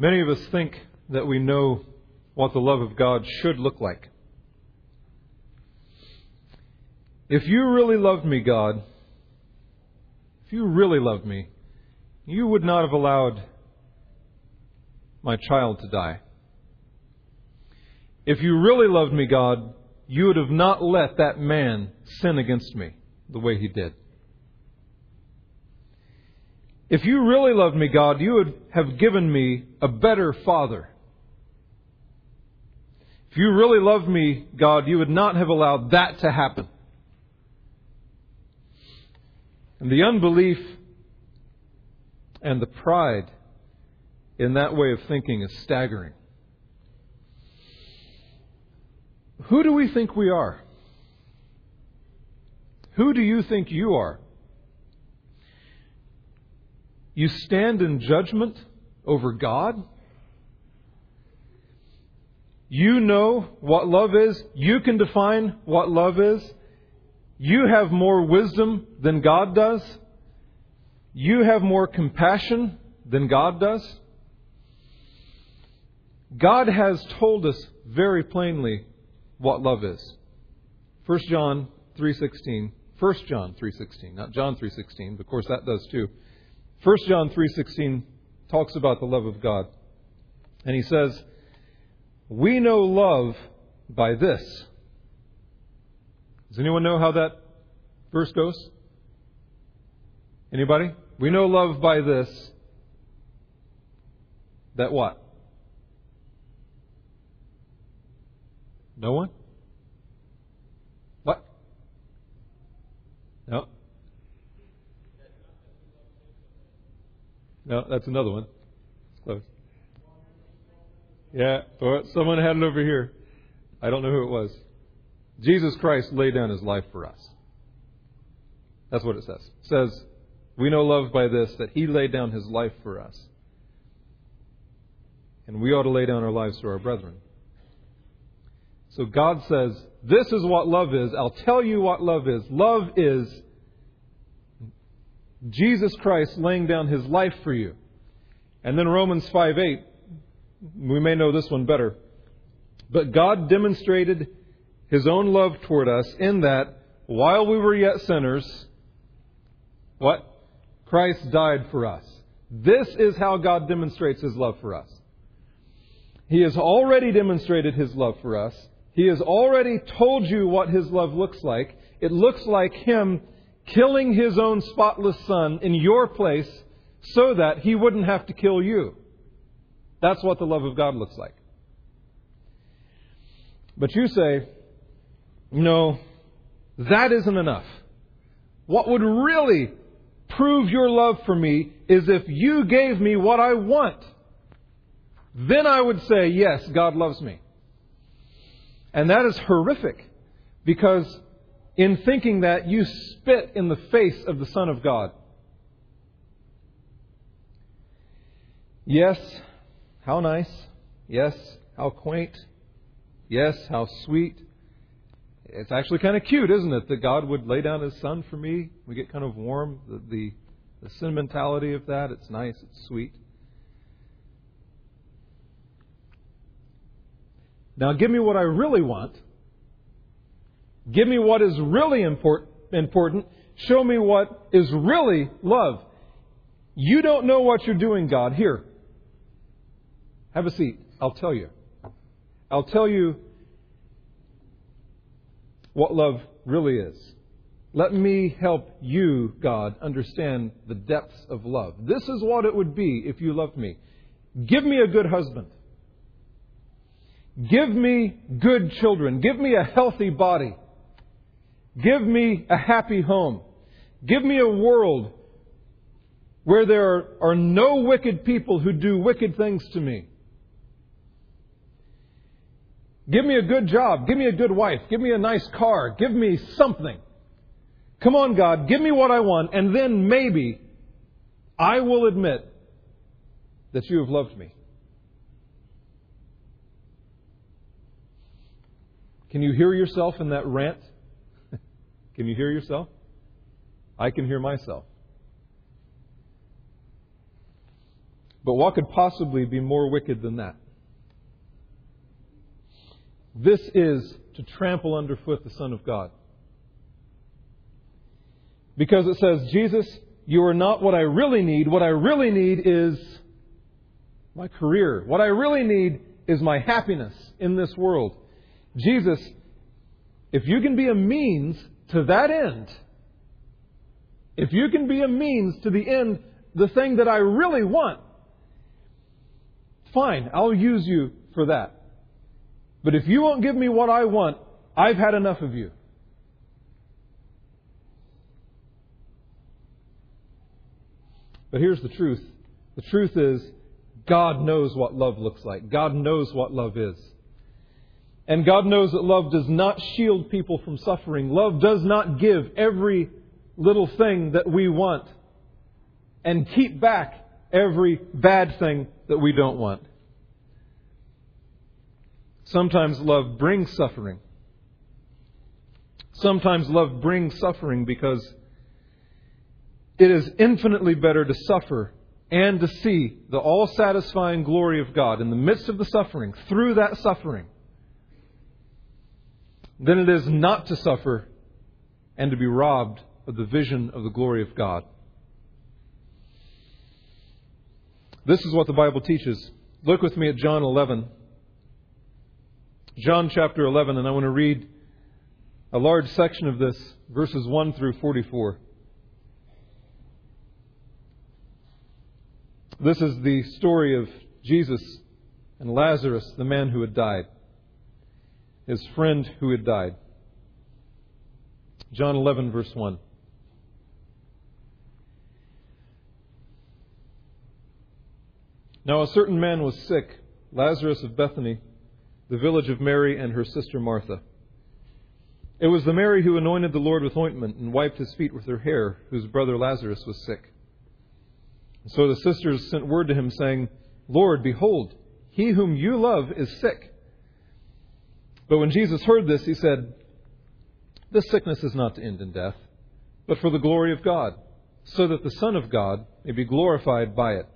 Many of us think that we know what the love of God should look like. If you really loved me, God, if you really loved me, you would not have allowed my child to die. If you really loved me, God, you would have not let that man sin against me the way he did. If you really loved me, God, you would have given me a better father. If you really loved me, God, you would not have allowed that to happen. And the unbelief and the pride in that way of thinking is staggering. Who do we think we are? Who do you think you are? You stand in judgment over God? You know what love is. You can define what love is. You have more wisdom than God does. You have more compassion than God does. God has told us very plainly what love is. 1 John 3:16. 1 John 3:16, not John 3:16, of course that does too. 1 John 3:16 talks about the love of God. And he says, "We know love by this." Does anyone know how that verse goes? Anybody? We know love by this. That what? No one? What? No. No, that's another one. Close. Yeah, or someone had it over here. I don't know who it was. Jesus Christ laid down his life for us. That's what it says. It says, We know love by this, that he laid down his life for us. And we ought to lay down our lives for our brethren. So God says, This is what love is. I'll tell you what love is. Love is Jesus Christ laying down his life for you. And then Romans 5 8, we may know this one better. But God demonstrated his own love toward us in that while we were yet sinners, what? Christ died for us. This is how God demonstrates his love for us. He has already demonstrated his love for us he has already told you what His love looks like. It looks like Him killing His own spotless Son in your place so that He wouldn't have to kill you. That's what the love of God looks like. But you say, no, that isn't enough. What would really prove your love for me is if you gave me what I want. Then I would say, yes, God loves me. And that is horrific because in thinking that, you spit in the face of the Son of God. Yes, how nice. Yes, how quaint. Yes, how sweet. It's actually kind of cute, isn't it, that God would lay down His Son for me? We get kind of warm. The, the, the sentimentality of that, it's nice, it's sweet. Now, give me what I really want. Give me what is really important. Show me what is really love. You don't know what you're doing, God. Here. Have a seat. I'll tell you. I'll tell you what love really is. Let me help you, God, understand the depths of love. This is what it would be if you loved me. Give me a good husband. Give me good children. Give me a healthy body. Give me a happy home. Give me a world where there are no wicked people who do wicked things to me. Give me a good job. Give me a good wife. Give me a nice car. Give me something. Come on, God, give me what I want, and then maybe I will admit that you have loved me. Can you hear yourself in that rant? Can you hear yourself? I can hear myself. But what could possibly be more wicked than that? This is to trample underfoot the Son of God. Because it says, Jesus, you are not what I really need. What I really need is my career. What I really need is my happiness in this world. Jesus, if you can be a means to that end, if you can be a means to the end, the thing that I really want, fine, I'll use you for that. But if you won't give me what I want, I've had enough of you. But here's the truth the truth is, God knows what love looks like, God knows what love is. And God knows that love does not shield people from suffering. Love does not give every little thing that we want and keep back every bad thing that we don't want. Sometimes love brings suffering. Sometimes love brings suffering because it is infinitely better to suffer and to see the all satisfying glory of God in the midst of the suffering, through that suffering, than it is not to suffer and to be robbed of the vision of the glory of God. This is what the Bible teaches. Look with me at John 11. John chapter 11, and I want to read a large section of this, verses 1 through 44. This is the story of Jesus and Lazarus, the man who had died, his friend who had died. John 11, verse 1. Now a certain man was sick, Lazarus of Bethany, the village of Mary and her sister Martha. It was the Mary who anointed the Lord with ointment and wiped his feet with her hair, whose brother Lazarus was sick. So the sisters sent word to him, saying, Lord, behold, he whom you love is sick. But when Jesus heard this, he said, This sickness is not to end in death, but for the glory of God, so that the Son of God may be glorified by it.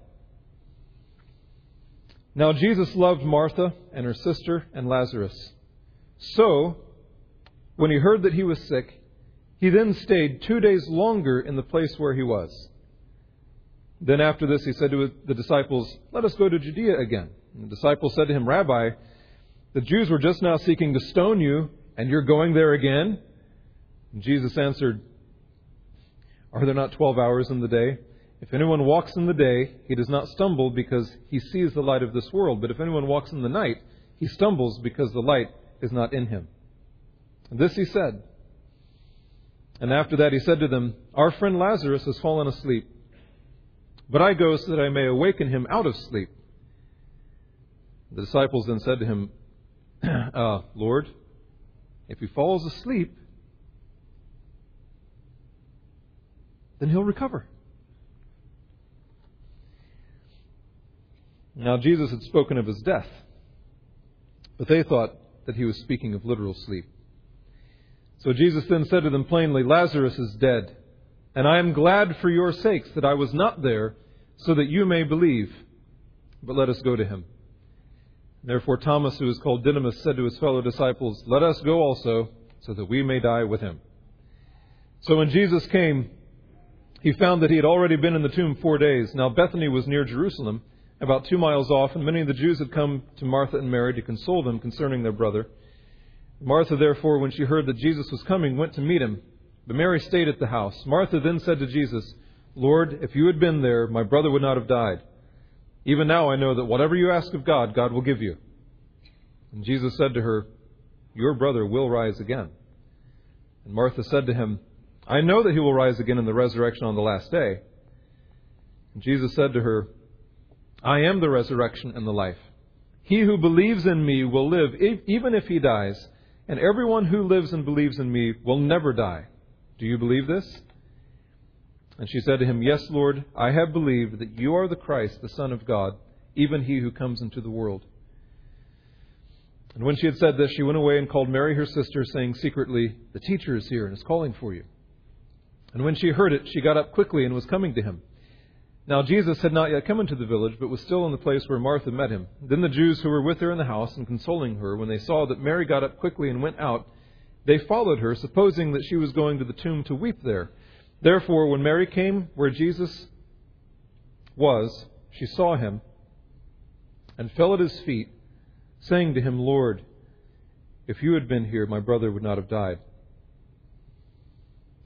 Now Jesus loved Martha and her sister and Lazarus. So, when he heard that he was sick, he then stayed two days longer in the place where he was. Then after this, he said to the disciples, Let us go to Judea again. And the disciples said to him, Rabbi, the Jews were just now seeking to stone you, and you're going there again? And Jesus answered, Are there not twelve hours in the day? If anyone walks in the day, he does not stumble because he sees the light of this world. But if anyone walks in the night, he stumbles because the light is not in him. And this he said. And after that he said to them, Our friend Lazarus has fallen asleep but I go so that I may awaken him out of sleep. The disciples then said to him, uh, Lord, if he falls asleep, then he'll recover. Now, Jesus had spoken of his death, but they thought that he was speaking of literal sleep. So Jesus then said to them plainly, Lazarus is dead. And I am glad for your sakes that I was not there, so that you may believe. But let us go to him. Therefore, Thomas, who is called Didymus, said to his fellow disciples, Let us go also, so that we may die with him. So when Jesus came, he found that he had already been in the tomb four days. Now Bethany was near Jerusalem, about two miles off, and many of the Jews had come to Martha and Mary to console them concerning their brother. Martha, therefore, when she heard that Jesus was coming, went to meet him but Mary stayed at the house. Martha then said to Jesus, Lord, if you had been there, my brother would not have died. Even now I know that whatever you ask of God, God will give you. And Jesus said to her, Your brother will rise again. And Martha said to him, I know that he will rise again in the resurrection on the last day. And Jesus said to her, I am the resurrection and the life. He who believes in me will live even if he dies, and everyone who lives and believes in me will never die. Do you believe this? And she said to him, Yes, Lord, I have believed that you are the Christ, the Son of God, even he who comes into the world. And when she had said this, she went away and called Mary her sister, saying secretly, The teacher is here and is calling for you. And when she heard it, she got up quickly and was coming to him. Now Jesus had not yet come into the village, but was still in the place where Martha met him. Then the Jews who were with her in the house and consoling her, when they saw that Mary got up quickly and went out, they followed her, supposing that she was going to the tomb to weep there. Therefore, when Mary came where Jesus was, she saw him and fell at his feet, saying to him, Lord, if you had been here, my brother would not have died.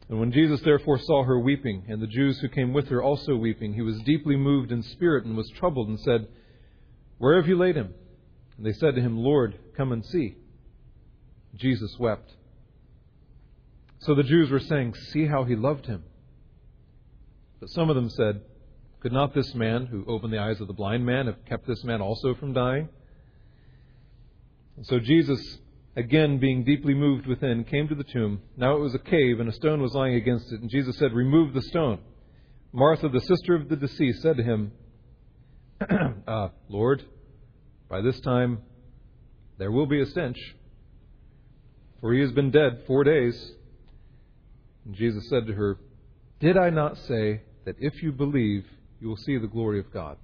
And when Jesus therefore saw her weeping, and the Jews who came with her also weeping, he was deeply moved in spirit and was troubled, and said, Where have you laid him? And they said to him, Lord, come and see. Jesus wept. So the Jews were saying, See how he loved him. But some of them said, Could not this man, who opened the eyes of the blind man, have kept this man also from dying? And so Jesus again being deeply moved within, came to the tomb. Now it was a cave, and a stone was lying against it. And Jesus said, Remove the stone. Martha, the sister of the deceased, said to him, uh, Lord, by this time there will be a stench, for he has been dead four days. And Jesus said to her, Did I not say that if you believe, you will see the glory of God?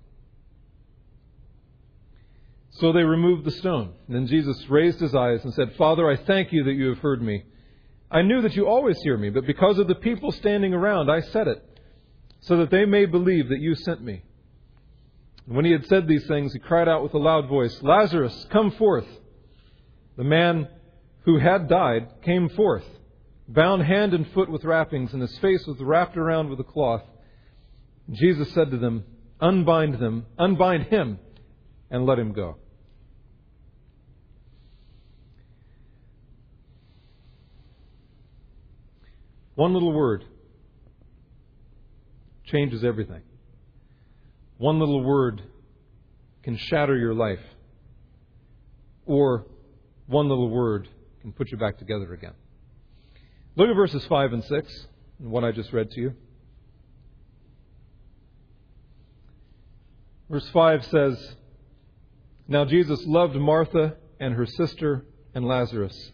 So they removed the stone. And then Jesus raised his eyes and said, Father, I thank you that you have heard me. I knew that you always hear me, but because of the people standing around, I said it, so that they may believe that you sent me. And when he had said these things, he cried out with a loud voice, Lazarus, come forth. The man who had died came forth, bound hand and foot with wrappings, and his face was wrapped around with a cloth. Jesus said to them, Unbind them, unbind him, and let him go. One little word changes everything. One little word can shatter your life. Or one little word can put you back together again. Look at verses 5 and 6, and what I just read to you. Verse 5 says, Now Jesus loved Martha and her sister and Lazarus.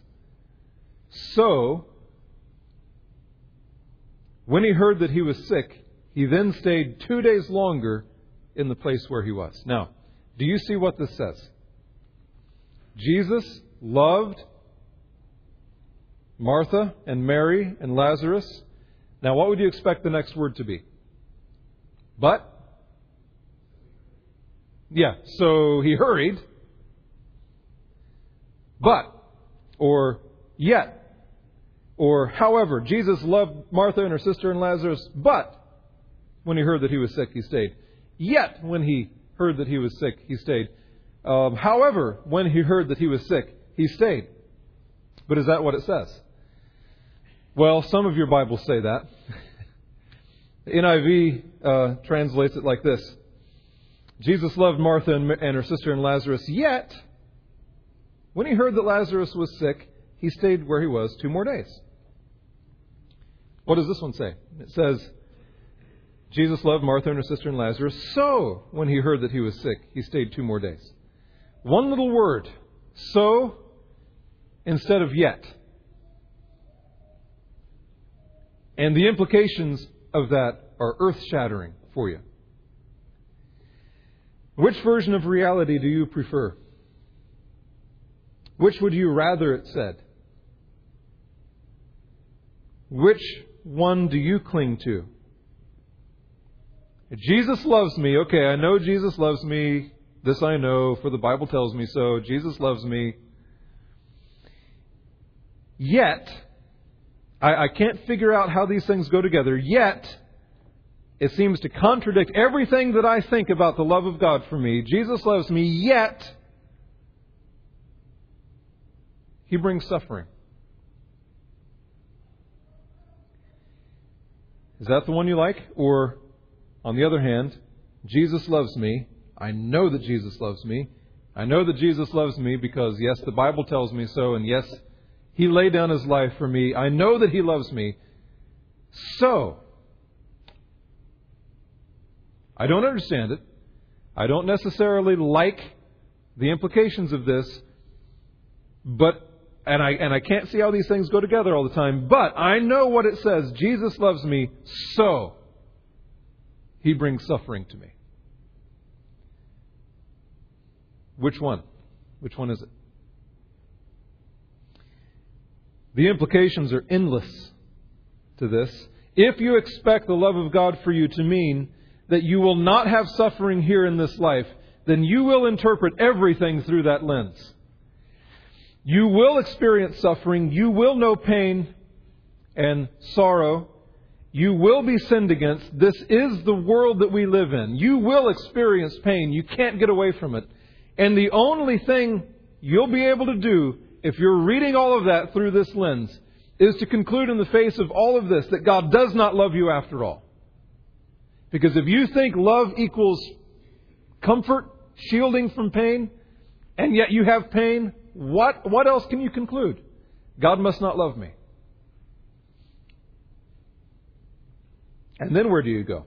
So when he heard that he was sick, he then stayed two days longer in the place where he was. Now, do you see what this says? Jesus loved Martha and Mary and Lazarus. Now, what would you expect the next word to be? But? Yeah, so he hurried. But, or yet, or, however, Jesus loved Martha and her sister and Lazarus, but when he heard that he was sick, he stayed. Yet, when he heard that he was sick, he stayed. Um, however, when he heard that he was sick, he stayed. But is that what it says? Well, some of your Bibles say that. the NIV uh, translates it like this Jesus loved Martha and, and her sister and Lazarus, yet, when he heard that Lazarus was sick, he stayed where he was two more days. What does this one say? It says, Jesus loved Martha and her sister and Lazarus, so when he heard that he was sick, he stayed two more days. One little word, so instead of yet. And the implications of that are earth shattering for you. Which version of reality do you prefer? Which would you rather it said? Which one do you cling to? Jesus loves me. Okay, I know Jesus loves me. This I know, for the Bible tells me so. Jesus loves me. Yet, I, I can't figure out how these things go together. Yet, it seems to contradict everything that I think about the love of God for me. Jesus loves me, yet, He brings suffering. Is that the one you like? Or, on the other hand, Jesus loves me. I know that Jesus loves me. I know that Jesus loves me because, yes, the Bible tells me so, and yes, He laid down His life for me. I know that He loves me. So, I don't understand it. I don't necessarily like the implications of this, but and I, and I can't see how these things go together all the time, but I know what it says. Jesus loves me, so he brings suffering to me. Which one? Which one is it? The implications are endless to this. If you expect the love of God for you to mean that you will not have suffering here in this life, then you will interpret everything through that lens. You will experience suffering. You will know pain and sorrow. You will be sinned against. This is the world that we live in. You will experience pain. You can't get away from it. And the only thing you'll be able to do if you're reading all of that through this lens is to conclude in the face of all of this that God does not love you after all. Because if you think love equals comfort, shielding from pain, and yet you have pain, what, what else can you conclude? God must not love me. And then where do you go?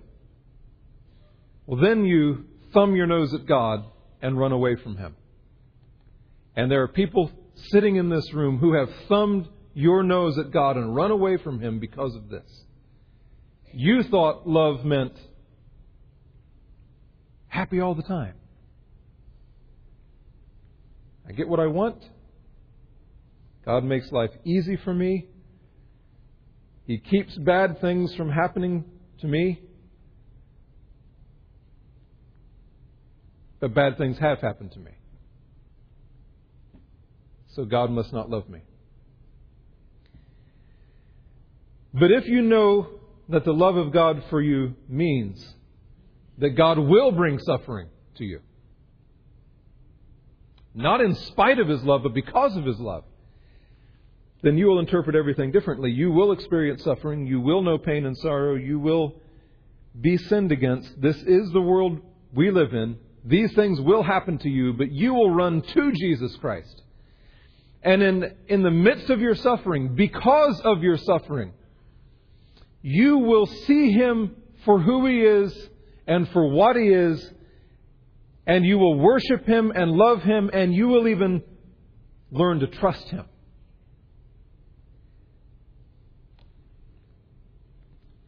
Well, then you thumb your nose at God and run away from Him. And there are people sitting in this room who have thumbed your nose at God and run away from Him because of this. You thought love meant happy all the time. I get what I want. God makes life easy for me. He keeps bad things from happening to me. But bad things have happened to me. So God must not love me. But if you know that the love of God for you means that God will bring suffering to you, not in spite of His love, but because of His love, then you will interpret everything differently. You will experience suffering. You will know pain and sorrow. You will be sinned against. This is the world we live in. These things will happen to you, but you will run to Jesus Christ. And in, in the midst of your suffering, because of your suffering, you will see Him for who He is and for what He is, and you will worship Him and love Him, and you will even learn to trust Him.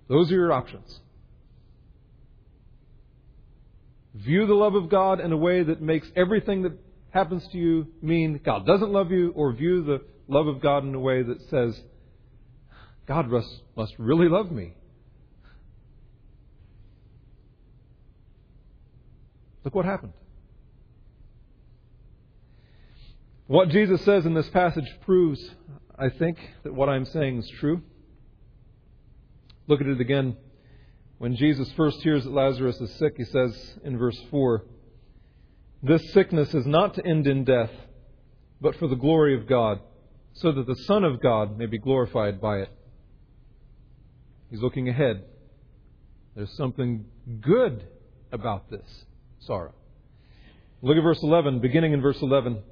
Those are your options. View the love of God in a way that makes everything that happens to you mean God doesn't love you, or view the love of God in a way that says, God must, must really love me. Look what happened. What Jesus says in this passage proves, I think, that what I'm saying is true. Look at it again. When Jesus first hears that Lazarus is sick, he says in verse 4 This sickness is not to end in death, but for the glory of God, so that the Son of God may be glorified by it. He's looking ahead. There's something good about this sorrow. Look at verse 11, beginning in verse 11.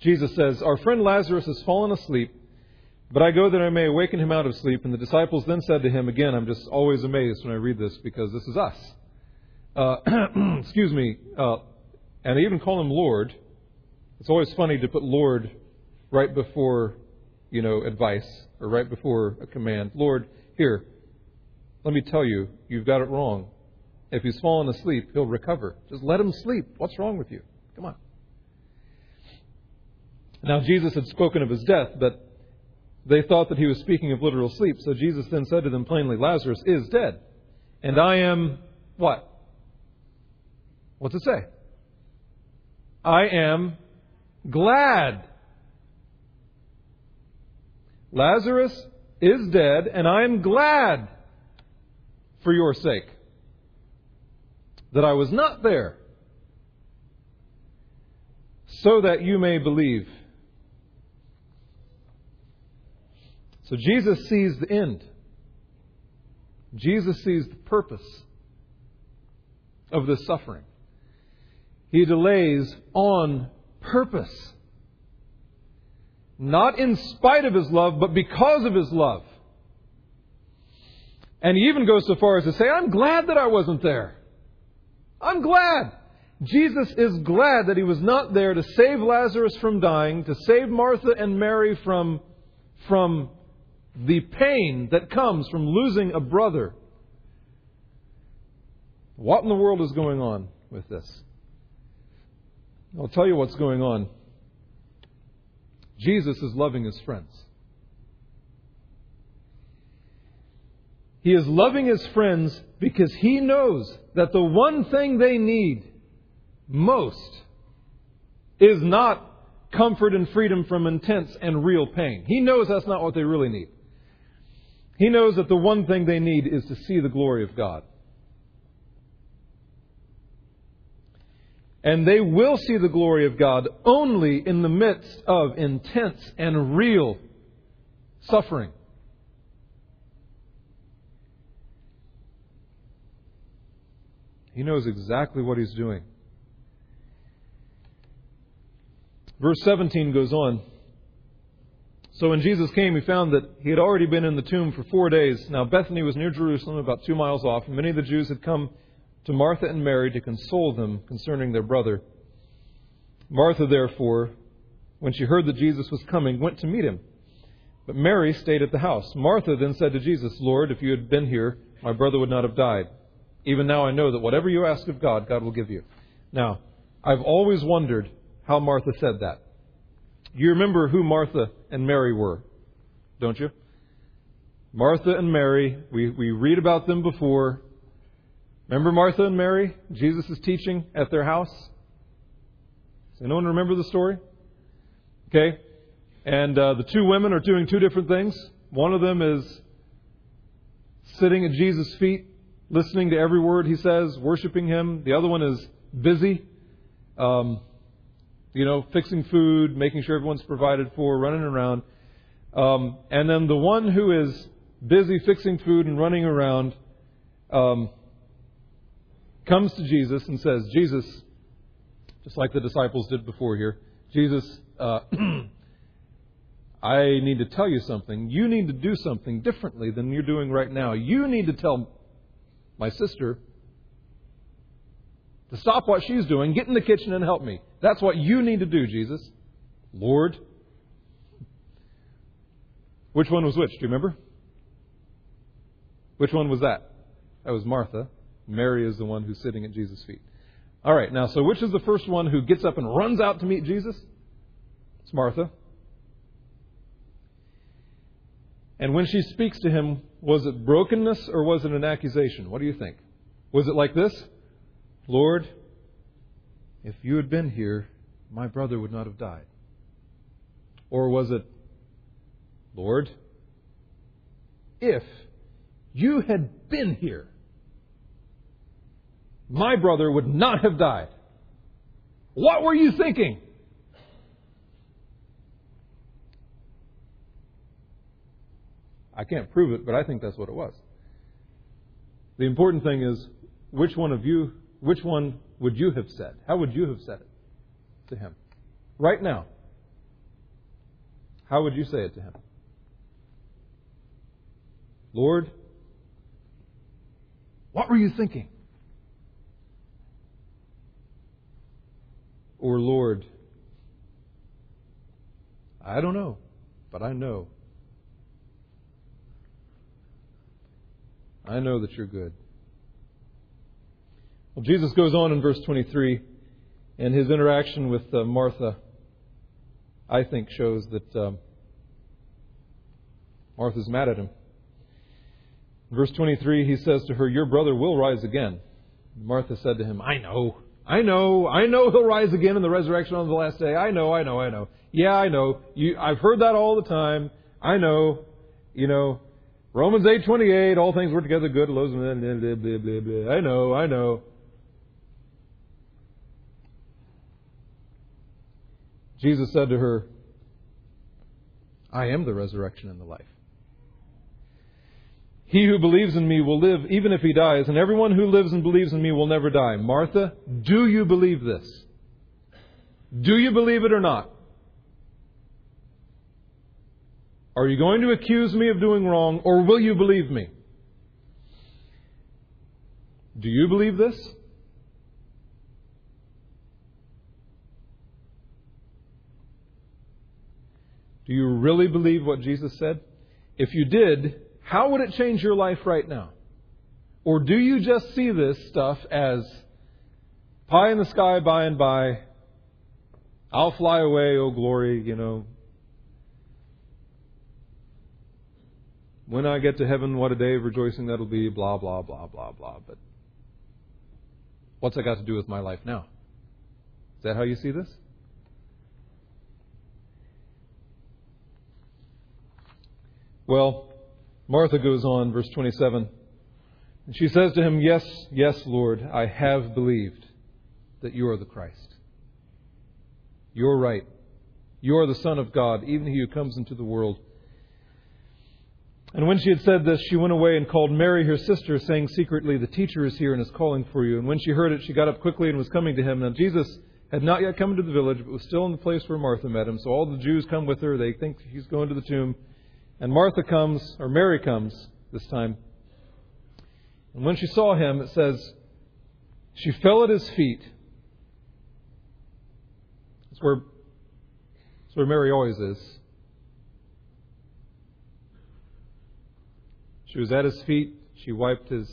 Jesus says, Our friend Lazarus has fallen asleep but I go that I may awaken him out of sleep. And the disciples then said to him, again, I'm just always amazed when I read this because this is us. Uh, excuse me. Uh, and they even call him Lord. It's always funny to put Lord right before, you know, advice or right before a command. Lord, here, let me tell you, you've got it wrong. If he's fallen asleep, he'll recover. Just let him sleep. What's wrong with you? Come on. Now, Jesus had spoken of his death, but they thought that he was speaking of literal sleep. So Jesus then said to them plainly, Lazarus is dead. And I am what? What's it say? I am glad. Lazarus is dead, and I am glad for your sake that I was not there, so that you may believe. So Jesus sees the end. Jesus sees the purpose of this suffering. He delays on purpose. Not in spite of his love, but because of his love. And he even goes so far as to say, I'm glad that I wasn't there. I'm glad. Jesus is glad that he was not there to save Lazarus from dying, to save Martha and Mary from, from the pain that comes from losing a brother. What in the world is going on with this? I'll tell you what's going on. Jesus is loving his friends. He is loving his friends because he knows that the one thing they need most is not comfort and freedom from intense and real pain. He knows that's not what they really need. He knows that the one thing they need is to see the glory of God. And they will see the glory of God only in the midst of intense and real suffering. He knows exactly what he's doing. Verse 17 goes on. So when Jesus came, he found that he had already been in the tomb for four days. Now Bethany was near Jerusalem, about two miles off, and many of the Jews had come to Martha and Mary to console them concerning their brother. Martha, therefore, when she heard that Jesus was coming, went to meet him. But Mary stayed at the house. Martha then said to Jesus, Lord, if you had been here, my brother would not have died. Even now I know that whatever you ask of God, God will give you. Now, I've always wondered how Martha said that. You remember who Martha and Mary were, don't you? Martha and Mary, we, we read about them before. Remember Martha and Mary? Jesus is teaching at their house. Does anyone remember the story? Okay. And uh, the two women are doing two different things. One of them is sitting at Jesus' feet, listening to every word he says, worshiping him. The other one is busy. Um, you know, fixing food, making sure everyone's provided for, running around. Um, and then the one who is busy fixing food and running around um, comes to Jesus and says, Jesus, just like the disciples did before here, Jesus, uh, I need to tell you something. You need to do something differently than you're doing right now. You need to tell my sister to stop what she's doing, get in the kitchen and help me. That's what you need to do, Jesus. Lord. Which one was which? Do you remember? Which one was that? That was Martha. Mary is the one who's sitting at Jesus' feet. All right, now, so which is the first one who gets up and runs out to meet Jesus? It's Martha. And when she speaks to him, was it brokenness or was it an accusation? What do you think? Was it like this? Lord, if you had been here, my brother would not have died. Or was it, Lord, if you had been here, my brother would not have died. What were you thinking? I can't prove it, but I think that's what it was. The important thing is which one of you which one would you have said? How would you have said it to him? Right now. How would you say it to him? Lord, what were you thinking? Or, Lord, I don't know, but I know. I know that you're good. Well, Jesus goes on in verse 23, and his interaction with uh, Martha, I think, shows that um, Martha's mad at him. Verse 23, he says to her, Your brother will rise again. Martha said to him, I know. I know. I know he'll rise again in the resurrection on the last day. I know, I know, I know. Yeah, I know. You, I've heard that all the time. I know. You know, Romans 8:28, all things work together good. Blah, blah, blah, blah, blah, blah. I know, I know. Jesus said to her, I am the resurrection and the life. He who believes in me will live even if he dies, and everyone who lives and believes in me will never die. Martha, do you believe this? Do you believe it or not? Are you going to accuse me of doing wrong, or will you believe me? Do you believe this? Do you really believe what Jesus said? If you did, how would it change your life right now? Or do you just see this stuff as pie in the sky by and by? I'll fly away, oh glory, you know. When I get to heaven, what a day of rejoicing that'll be, blah, blah, blah, blah, blah. But what's that got to do with my life now? Is that how you see this? Well, Martha goes on, verse 27. And she says to him, Yes, yes, Lord, I have believed that you are the Christ. You're right. You are the Son of God, even he who comes into the world. And when she had said this, she went away and called Mary, her sister, saying secretly, The teacher is here and is calling for you. And when she heard it, she got up quickly and was coming to him. Now Jesus had not yet come into the village, but was still in the place where Martha met him. So all the Jews come with her. They think he's going to the tomb. And Martha comes, or Mary comes this time. And when she saw him, it says, she fell at his feet. That's where, that's where Mary always is. She was at his feet. She wiped his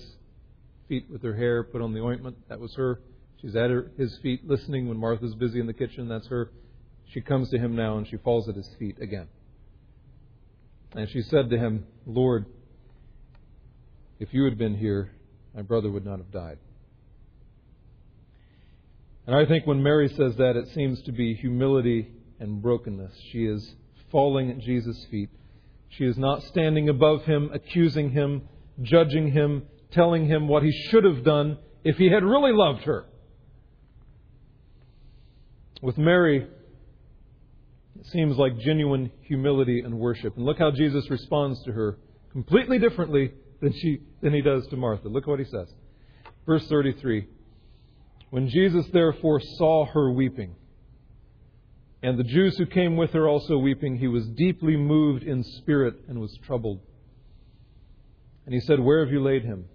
feet with her hair, put on the ointment. That was her. She's at her, his feet listening when Martha's busy in the kitchen. That's her. She comes to him now and she falls at his feet again. And she said to him, Lord, if you had been here, my brother would not have died. And I think when Mary says that, it seems to be humility and brokenness. She is falling at Jesus' feet. She is not standing above him, accusing him, judging him, telling him what he should have done if he had really loved her. With Mary, seems like genuine humility and worship. And look how Jesus responds to her completely differently than, she, than he does to Martha. Look what he says. Verse 33 When Jesus therefore saw her weeping, and the Jews who came with her also weeping, he was deeply moved in spirit and was troubled. And he said, Where have you laid him?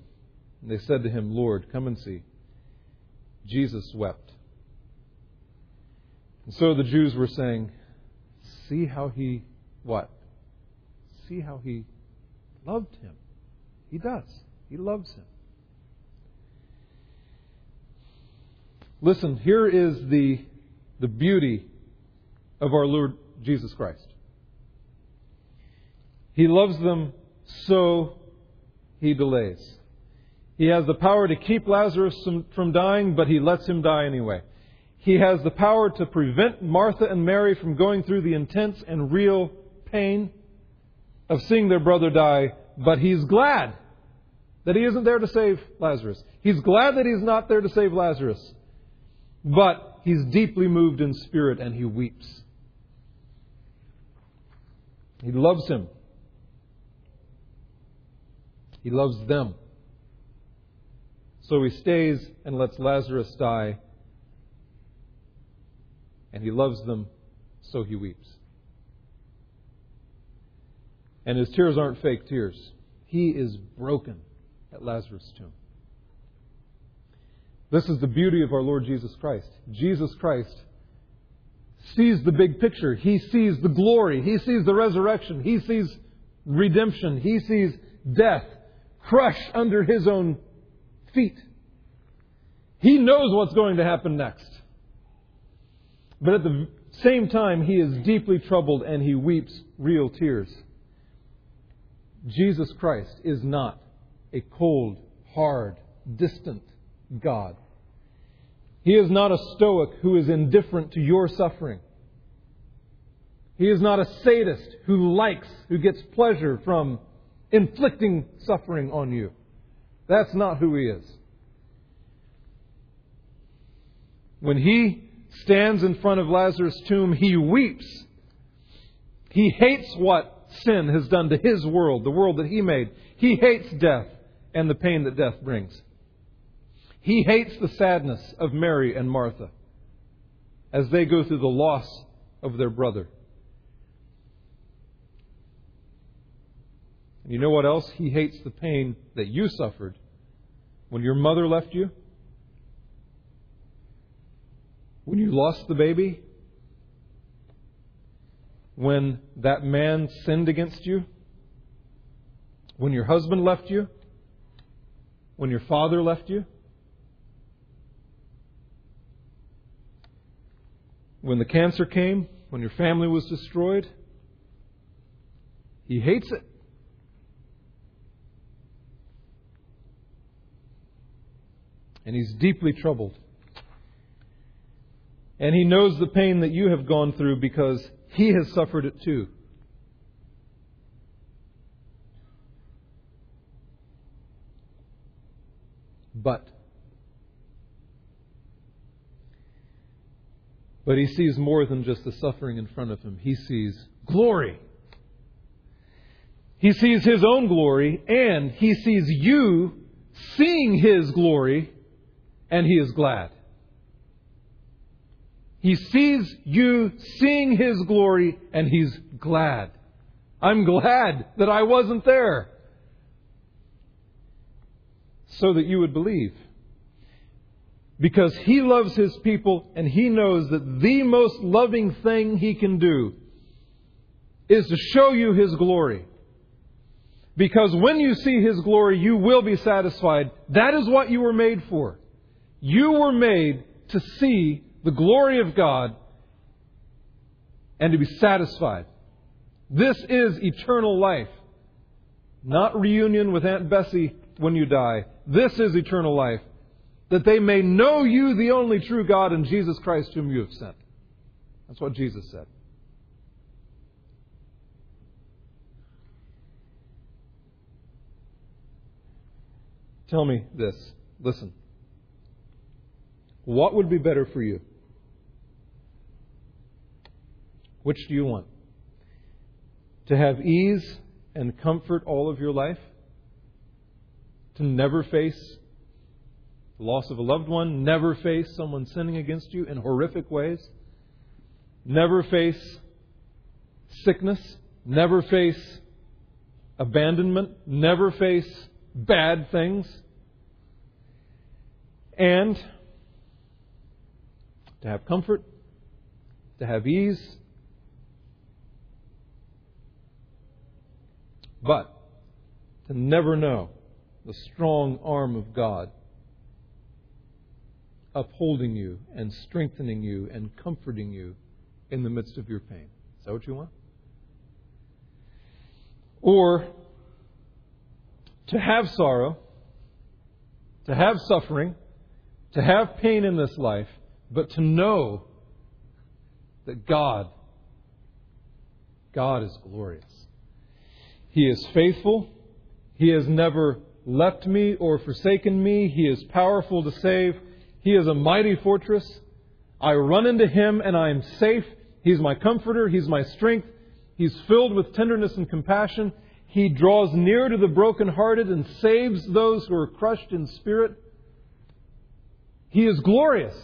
And they said to him, Lord, come and see. Jesus wept. And so the Jews were saying, See how he what? See how he loved him. He does. He loves him. Listen, here is the, the beauty of our Lord Jesus Christ. He loves them so he delays. He has the power to keep Lazarus from dying, but he lets him die anyway. He has the power to prevent Martha and Mary from going through the intense and real pain of seeing their brother die, but he's glad that he isn't there to save Lazarus. He's glad that he's not there to save Lazarus, but he's deeply moved in spirit and he weeps. He loves him. He loves them. So he stays and lets Lazarus die and he loves them, so he weeps. And his tears aren't fake tears. He is broken at Lazarus' tomb. This is the beauty of our Lord Jesus Christ. Jesus Christ sees the big picture. He sees the glory. He sees the resurrection. He sees redemption. He sees death crushed under his own feet. He knows what's going to happen next. But at the same time, he is deeply troubled and he weeps real tears. Jesus Christ is not a cold, hard, distant God. He is not a stoic who is indifferent to your suffering. He is not a sadist who likes, who gets pleasure from inflicting suffering on you. That's not who he is. When he stands in front of Lazarus' tomb, he weeps. He hates what sin has done to his world, the world that he made. He hates death and the pain that death brings. He hates the sadness of Mary and Martha as they go through the loss of their brother. And you know what else? He hates the pain that you suffered when your mother left you when you lost the baby? When that man sinned against you? When your husband left you? when your father left you? When the cancer came? When your family was destroyed? He hates it. And he's deeply troubled. And he knows the pain that you have gone through because he has suffered it too. But, but he sees more than just the suffering in front of him. He sees glory. He sees his own glory, and he sees you seeing his glory, and he is glad. He sees you seeing his glory, and he's glad. I'm glad that I wasn't there so that you would believe. Because he loves his people and he knows that the most loving thing he can do is to show you his glory. Because when you see his glory, you will be satisfied. That is what you were made for. You were made to see the glory of God and to be satisfied. This is eternal life. Not reunion with Aunt Bessie when you die. This is eternal life, that they may know you, the only true God, and Jesus Christ, whom you have sent. That's what Jesus said. Tell me this. Listen. What would be better for you? Which do you want? To have ease and comfort all of your life? to never face the loss of a loved one, never face someone sinning against you in horrific ways, never face sickness, never face abandonment, never face bad things, and to have comfort, to have ease, but to never know the strong arm of God upholding you and strengthening you and comforting you in the midst of your pain. Is that what you want? Or to have sorrow, to have suffering, to have pain in this life, but to know that God, God is glorious. He is faithful. He has never left me or forsaken me. He is powerful to save. He is a mighty fortress. I run into him and I am safe. He's my comforter. He's my strength. He's filled with tenderness and compassion. He draws near to the brokenhearted and saves those who are crushed in spirit. He is glorious.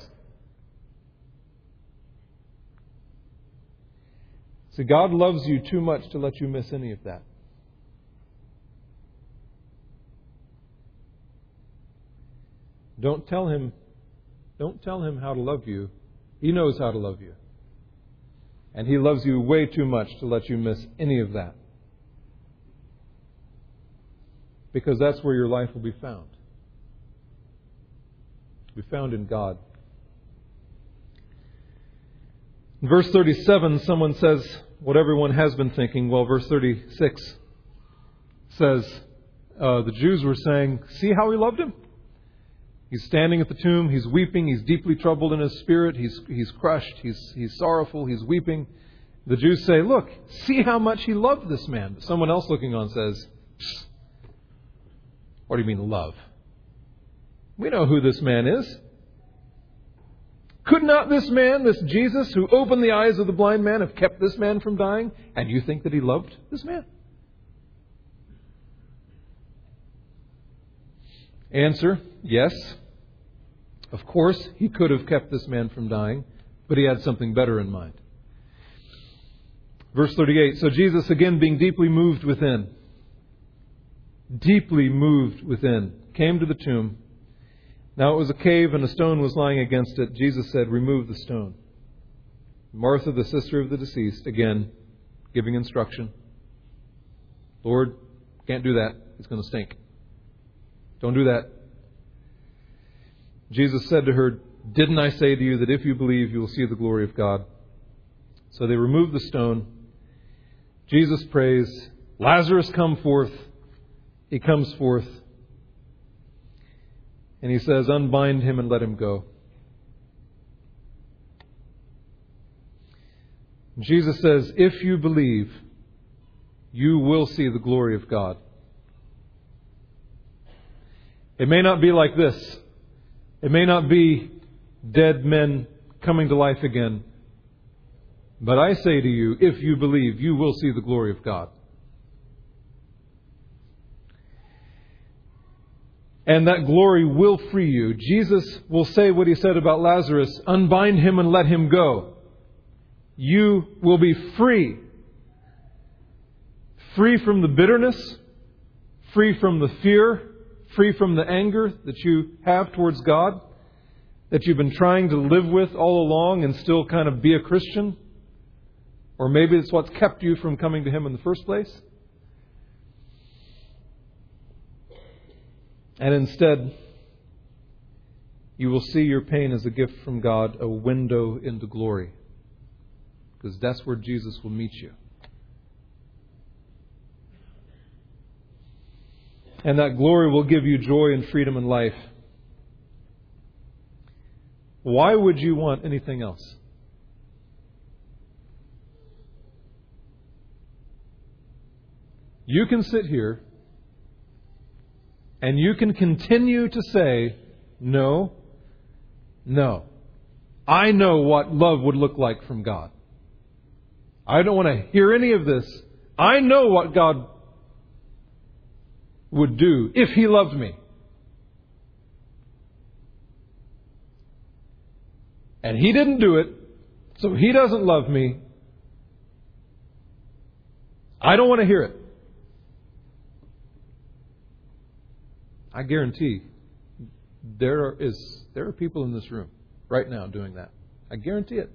See, God loves you too much to let you miss any of that. Don't tell him don't tell him how to love you. He knows how to love you. And he loves you way too much to let you miss any of that. Because that's where your life will be found. Be found in God. In verse 37, someone says what everyone has been thinking. Well, verse 36 says uh, the Jews were saying, See how he loved him? He's standing at the tomb. He's weeping. He's deeply troubled in his spirit. He's, he's crushed. He's, he's sorrowful. He's weeping. The Jews say, Look, see how much he loved this man. But someone else looking on says, What do you mean, love? We know who this man is. Could not this man, this Jesus, who opened the eyes of the blind man, have kept this man from dying? And you think that he loved this man? Answer Yes. Of course, he could have kept this man from dying, but he had something better in mind. Verse 38 So Jesus, again being deeply moved within, deeply moved within, came to the tomb. Now it was a cave and a stone was lying against it. Jesus said, Remove the stone. Martha, the sister of the deceased, again giving instruction. Lord, can't do that. It's going to stink. Don't do that. Jesus said to her, Didn't I say to you that if you believe, you will see the glory of God? So they removed the stone. Jesus prays, Lazarus, come forth. He comes forth. And he says, Unbind him and let him go. Jesus says, If you believe, you will see the glory of God. It may not be like this. It may not be dead men coming to life again. But I say to you, if you believe, you will see the glory of God. And that glory will free you. Jesus will say what he said about Lazarus unbind him and let him go. You will be free. Free from the bitterness, free from the fear, free from the anger that you have towards God, that you've been trying to live with all along and still kind of be a Christian? Or maybe it's what's kept you from coming to Him in the first place? And instead, you will see your pain as a gift from God, a window into glory. Because that's where Jesus will meet you. And that glory will give you joy and freedom and life. Why would you want anything else? You can sit here and you can continue to say, no, no. I know what love would look like from God. I don't want to hear any of this. I know what God would do if He loved me. And He didn't do it, so He doesn't love me. I don't want to hear it. I guarantee there is there are people in this room right now doing that. I guarantee it.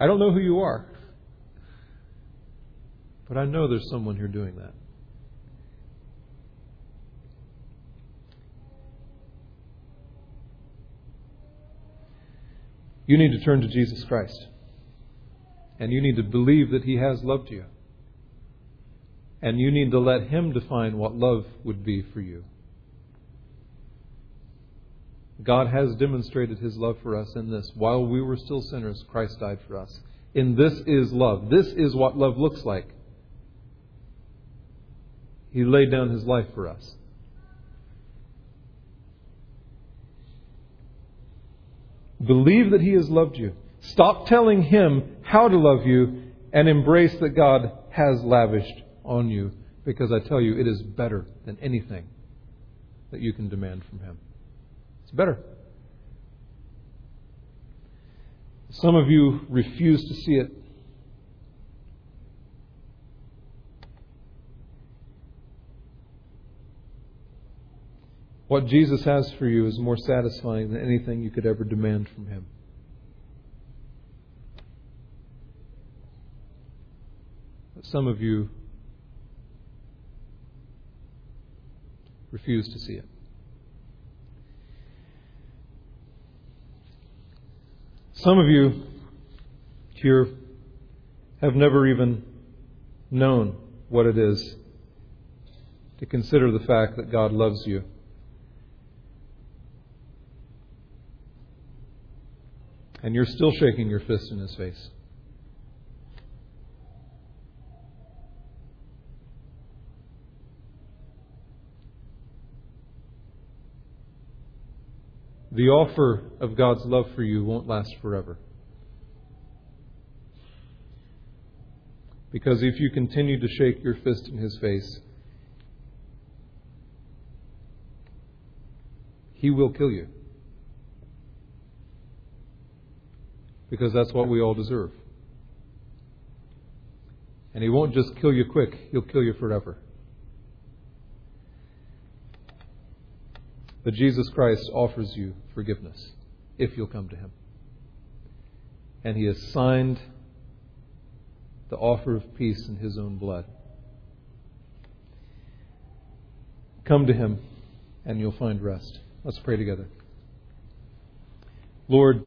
I don't know who you are. But I know there's someone here doing that. You need to turn to Jesus Christ. And you need to believe that He has loved you. And you need to let Him define what love would be for you. God has demonstrated His love for us in this. While we were still sinners, Christ died for us. In this is love. This is what love looks like. He laid down His life for us. Believe that He has loved you. Stop telling Him how to love you and embrace that God has lavished on you because I tell you, it is better than anything that you can demand from Him. It's better. Some of you refuse to see it. What Jesus has for you is more satisfying than anything you could ever demand from Him. But some of you refuse to see it. Some of you here have never even known what it is to consider the fact that God loves you. And you're still shaking your fist in his face. the offer of God's love for you won't last forever. Because if you continue to shake your fist in his face, he will kill you. Because that's what we all deserve. And he won't just kill you quick, he'll kill you forever. But Jesus Christ offers you forgiveness if you'll come to Him. And He has signed the offer of peace in His own blood. Come to Him and you'll find rest. Let's pray together. Lord,